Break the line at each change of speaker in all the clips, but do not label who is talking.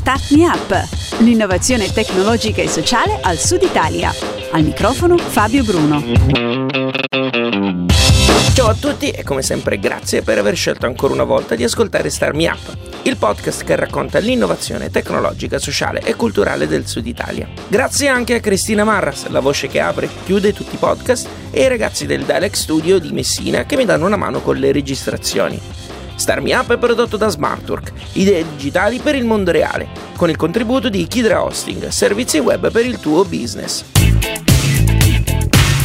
Start Me Up, l'innovazione tecnologica e sociale al Sud Italia. Al microfono Fabio Bruno.
Ciao a tutti e come sempre grazie per aver scelto ancora una volta di ascoltare Start Me Up, il podcast che racconta l'innovazione tecnologica, sociale e culturale del Sud Italia. Grazie anche a Cristina Marras, la voce che apre e chiude tutti i podcast, e ai ragazzi del Dialect Studio di Messina che mi danno una mano con le registrazioni. Star Me Up è prodotto da Smartwork, idee digitali per il mondo reale, con il contributo di Kidra Hosting, servizi web per il tuo business.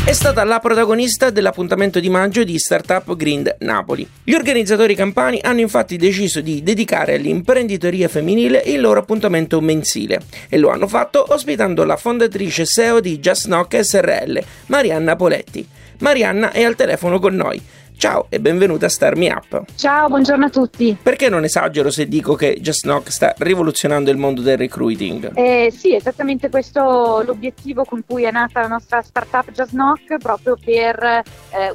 È stata la protagonista dell'appuntamento di maggio di Startup Grind Napoli. Gli organizzatori campani hanno infatti deciso di dedicare all'imprenditoria femminile il loro appuntamento mensile e lo hanno fatto ospitando la fondatrice SEO di Just Knock SRL, Marianna Poletti. Marianna è al telefono con noi. Ciao e benvenuta a Star Me Up.
Ciao, buongiorno a tutti.
Perché non esagero se dico che Just Knock sta rivoluzionando il mondo del recruiting?
Eh, sì, esattamente questo l'obiettivo con cui è nata la nostra startup Just Knock, proprio per eh,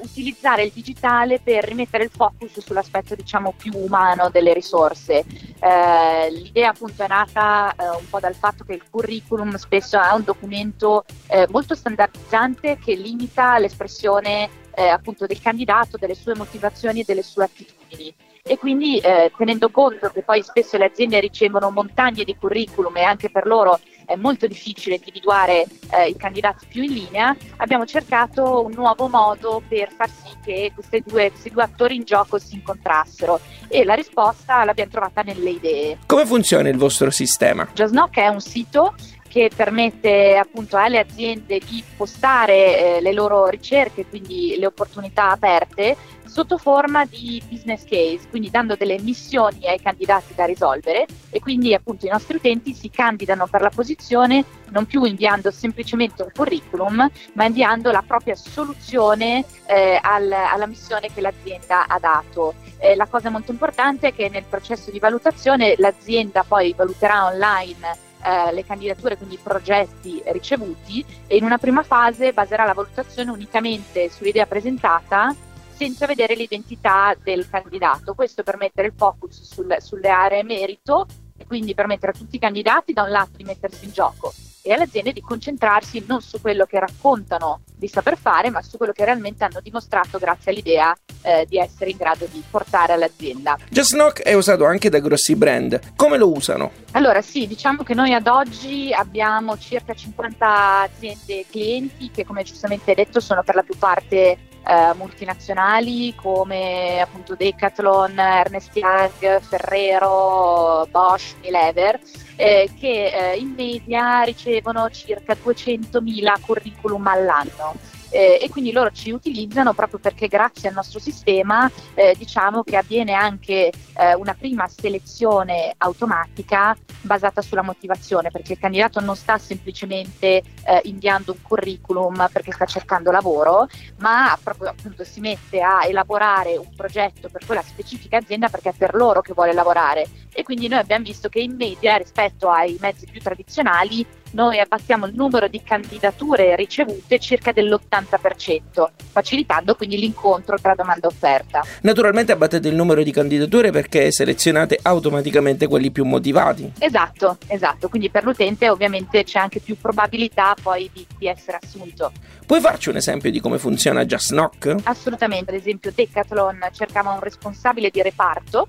utilizzare il digitale per rimettere il focus sull'aspetto diciamo più umano delle risorse. Eh, l'idea appunto è nata eh, un po' dal fatto che il curriculum spesso è un documento eh, molto standardizzante che limita l'espressione eh, appunto del candidato, delle sue motivazioni e delle sue attitudini. E quindi eh, tenendo conto che poi spesso le aziende ricevono montagne di curriculum e anche per loro è molto difficile individuare eh, i candidati più in linea, abbiamo cercato un nuovo modo per far sì che due, questi due attori in gioco si incontrassero e la risposta l'abbiamo trovata nelle idee.
Come funziona il vostro sistema?
Jasnock è un sito che permette appunto alle aziende di postare eh, le loro ricerche, quindi le opportunità aperte, sotto forma di business case, quindi dando delle missioni ai candidati da risolvere e quindi appunto i nostri utenti si candidano per la posizione non più inviando semplicemente un curriculum, ma inviando la propria soluzione eh, al, alla missione che l'azienda ha dato. Eh, la cosa molto importante è che nel processo di valutazione l'azienda poi valuterà online eh, le candidature, quindi i progetti ricevuti e in una prima fase baserà la valutazione unicamente sull'idea presentata senza vedere l'identità del candidato. Questo per mettere il focus sul, sulle aree merito e quindi permettere a tutti i candidati da un lato di mettersi in gioco e alle aziende di concentrarsi non su quello che raccontano di saper fare, ma su quello che realmente hanno dimostrato grazie all'idea eh, di essere in grado di portare all'azienda.
Just Knock è usato anche da grossi brand. Come lo usano?
Allora sì, diciamo che noi ad oggi abbiamo circa 50 aziende clienti che come giustamente hai detto sono per la più parte eh, multinazionali come appunto Decathlon, Ernest Young, Ferrero, Bosch, Unilever eh, che eh, in media ricevono circa 200.000 curriculum all'anno eh, e quindi loro ci utilizzano proprio perché grazie al nostro sistema eh, diciamo che avviene anche eh, una prima selezione automatica basata sulla motivazione perché il candidato non sta semplicemente eh, inviando un curriculum perché sta cercando lavoro ma proprio appunto si mette a elaborare un progetto per quella specifica azienda perché è per loro che vuole lavorare e quindi noi abbiamo visto che in media rispetto ai mezzi più tradizionali noi abbattiamo il numero di candidature ricevute circa dell'80%, facilitando quindi l'incontro tra domanda e offerta.
Naturalmente abbattete il numero di candidature perché selezionate automaticamente quelli più motivati.
Esatto, esatto, quindi per l'utente ovviamente c'è anche più probabilità poi di, di essere assunto.
Puoi farci un esempio di come funziona Just Knock?
Assolutamente, ad esempio Decathlon cercava un responsabile di reparto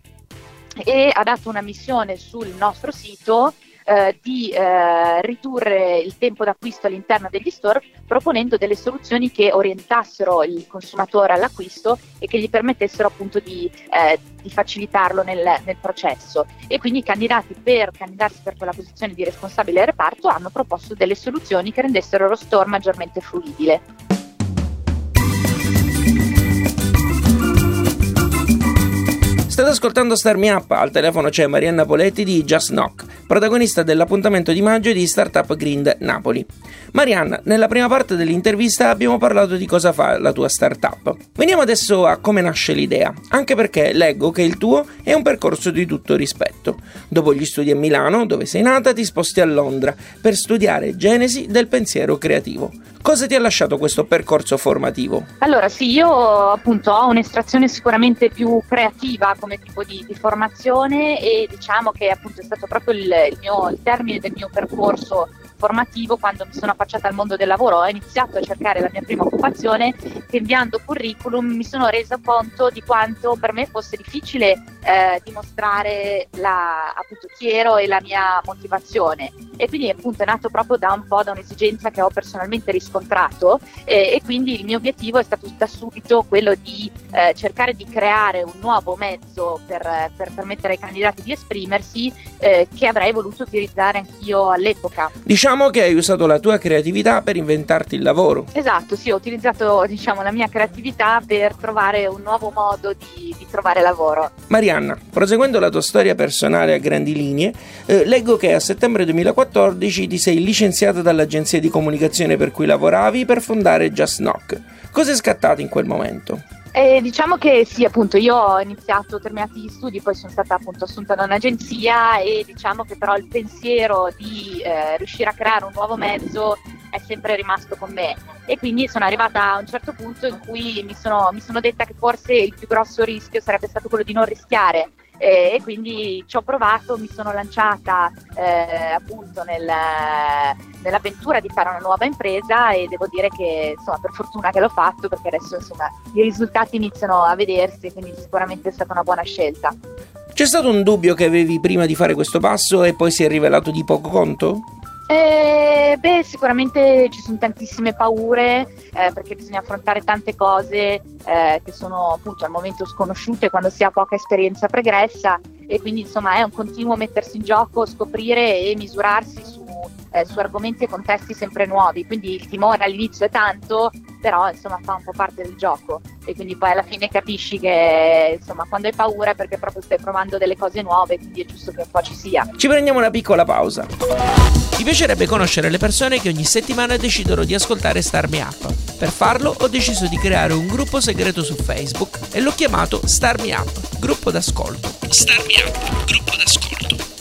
e ha dato una missione sul nostro sito eh, di eh, ridurre il tempo d'acquisto all'interno degli store proponendo delle soluzioni che orientassero il consumatore all'acquisto e che gli permettessero appunto di, eh, di facilitarlo nel, nel, processo e quindi i candidati per candidarsi per quella posizione di responsabile reparto hanno proposto delle soluzioni che rendessero lo store maggiormente fruibile.
Ascoltando Star Me Up, al telefono c'è Marianna Poletti di Just Knock, protagonista dell'appuntamento di maggio di Startup Grind Napoli. Marianna, nella prima parte dell'intervista abbiamo parlato di cosa fa la tua startup. Veniamo adesso a come nasce l'idea, anche perché leggo che il tuo è un percorso di tutto rispetto. Dopo gli studi a Milano, dove sei nata, ti sposti a Londra per studiare genesi del pensiero creativo. Cosa ti ha lasciato questo percorso formativo?
Allora sì, io appunto ho un'estrazione sicuramente più creativa come tipo di, di formazione e diciamo che appunto è stato proprio il, il, mio, il termine del mio percorso formativo quando mi sono affacciata al mondo del lavoro, ho iniziato a cercare la mia prima occupazione che inviando curriculum mi sono resa conto di quanto per me fosse difficile eh, dimostrare la, appunto chi ero e la mia motivazione e quindi appunto è nato proprio da un po' da un'esigenza che ho personalmente riscontrato eh, e quindi il mio obiettivo è stato da subito quello di eh, cercare di creare un nuovo mezzo per, per permettere ai candidati di esprimersi eh, che avrei voluto utilizzare anch'io all'epoca.
Diciamo che hai usato la tua creatività per inventarti il lavoro.
Esatto, sì, ho utilizzato diciamo, la mia creatività per trovare un nuovo modo di, di trovare lavoro.
Marianna, proseguendo la tua storia personale a grandi linee, eh, leggo che a settembre 2014 ti sei licenziata dall'agenzia di comunicazione per cui lavoravi per fondare Just Knock. Cosa è scattato in quel momento?
Eh, diciamo che sì, appunto, io ho iniziato, ho terminato gli studi, poi sono stata appunto assunta da un'agenzia e diciamo che però il pensiero di eh, riuscire a creare un nuovo mezzo è sempre rimasto con me e quindi sono arrivata a un certo punto in cui mi sono, mi sono detta che forse il più grosso rischio sarebbe stato quello di non rischiare e quindi ci ho provato, mi sono lanciata eh, appunto nel, nell'avventura di fare una nuova impresa e devo dire che insomma per fortuna che l'ho fatto perché adesso insomma i risultati iniziano a vedersi quindi sicuramente è stata una buona scelta.
C'è stato un dubbio che avevi prima di fare questo passo e poi si è rivelato di poco conto?
Eh, beh, sicuramente ci sono tantissime paure eh, perché bisogna affrontare tante cose eh, che sono appunto al momento sconosciute quando si ha poca esperienza pregressa e quindi insomma è un continuo mettersi in gioco, scoprire e misurarsi su, eh, su argomenti e contesti sempre nuovi. Quindi il timore all'inizio è tanto, però insomma fa un po' parte del gioco e quindi poi alla fine capisci che insomma quando hai paura è perché proprio stai provando delle cose nuove, quindi è giusto che un po' ci sia.
Ci prendiamo una piccola pausa. Mi piacerebbe conoscere le persone che ogni settimana decidono di ascoltare Star Me Up. Per farlo ho deciso di creare un gruppo segreto su Facebook e l'ho chiamato Star Me Up, gruppo d'ascolto. Star Me Up, gruppo d'ascolto.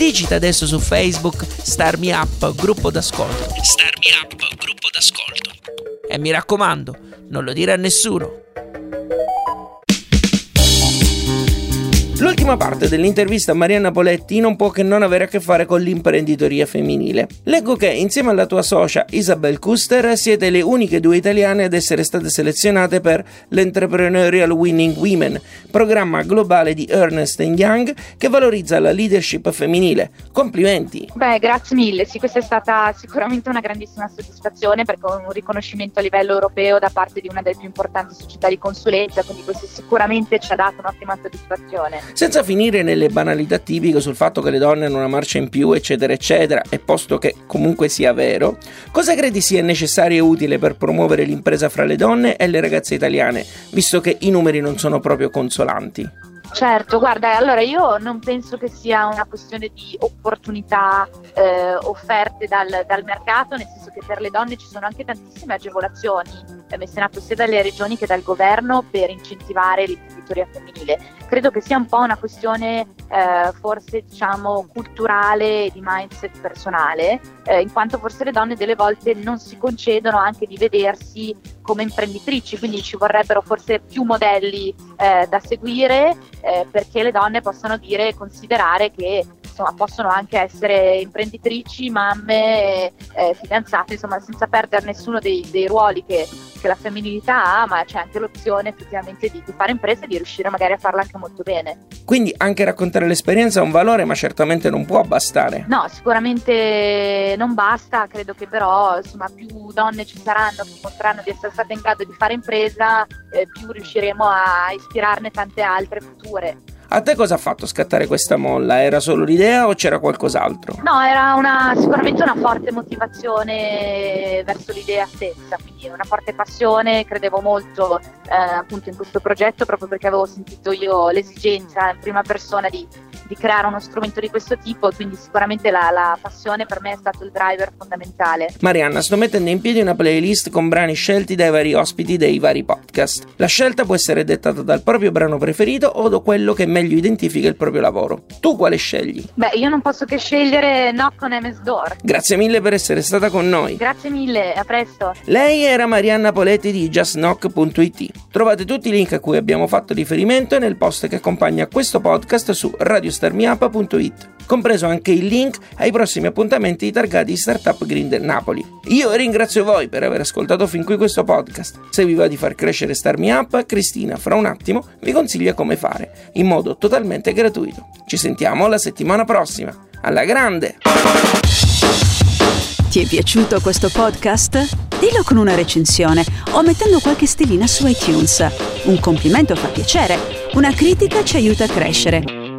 Digita adesso su Facebook Star Me Up, gruppo d'ascolto. Star Me Up, gruppo d'ascolto. E mi raccomando, non lo dire a nessuno. L'ultima parte dell'intervista a Marianna Poletti non può che non avere a che fare con l'imprenditoria femminile. Leggo che insieme alla tua socia Isabel Custer siete le uniche due italiane ad essere state selezionate per l'Entrepreneurial Winning Women, programma globale di Ernest Young che valorizza la leadership femminile. Complimenti!
Beh, grazie mille, sì, questa è stata sicuramente una grandissima soddisfazione perché ho un riconoscimento a livello europeo da parte di una delle più importanti società di consulenza, quindi questo sicuramente ci ha dato un'ottima soddisfazione
senza finire nelle banalità tipiche sul fatto che le donne hanno una marcia in più, eccetera, eccetera, e posto che comunque sia vero, cosa credi sia necessario e utile per promuovere l'impresa fra le donne e le ragazze italiane, visto che i numeri non sono proprio consolanti?
Certo, guarda, allora io non penso che sia una questione di opportunità eh, offerte dal, dal, mercato, nel senso che per le donne ci sono anche tantissime agevolazioni eh, messe in atto sia dalle regioni che dal governo per incentivare l'imprenditoria femminile. Credo che sia un po' una questione eh, forse diciamo culturale e di mindset personale, eh, in quanto forse le donne delle volte non si concedono anche di vedersi come imprenditrici, quindi ci vorrebbero forse più modelli eh, da seguire eh, perché le donne possano dire e considerare che insomma, possono anche essere imprenditrici, mamme, eh, fidanzate, insomma, senza perdere nessuno dei, dei ruoli che, che, la femminilità ha, ma c'è anche l'opzione effettivamente di, di fare impresa e di riuscire magari a farla anche molto bene.
Quindi anche raccontare l'esperienza ha un valore, ma certamente non può bastare.
No, sicuramente non basta, credo che però insomma, più donne ci saranno che dimostreranno di essere state in grado di fare impresa, eh, più riusciremo a ispirarne tante altre future.
A te cosa ha fatto scattare questa molla? Era solo l'idea o c'era qualcos'altro?
No, era una, sicuramente una forte motivazione verso l'idea stessa, quindi una forte passione, credevo molto eh, appunto in questo progetto proprio perché avevo sentito io l'esigenza in prima persona di di creare uno strumento di questo tipo, quindi sicuramente la, la, passione per me è stato il driver fondamentale.
Marianna, sto mettendo in piedi una playlist con brani scelti dai vari ospiti dei vari podcast. La scelta può essere dettata dal proprio brano preferito o da quello che meglio identifica il proprio lavoro. Tu quale scegli?
Beh, io non posso che scegliere Knock on MS Door.
Grazie mille per essere stata con noi.
Grazie mille, a presto.
Lei era Marianna Poletti di justknock.it. Trovate tutti i link a cui abbiamo fatto riferimento nel post che accompagna questo podcast su Radio starmiup.it, compreso anche il link ai prossimi appuntamenti targati Startup Grinder Napoli. Io ringrazio voi per aver ascoltato fin qui questo podcast. Se vi va di far crescere Starmiup, Cristina fra un attimo vi consiglia come fare, in modo totalmente gratuito. Ci sentiamo la settimana prossima. Alla grande!
Ti è piaciuto questo podcast? Dillo con una recensione o mettendo qualche stellina su iTunes. Un complimento fa piacere, una critica ci aiuta a crescere.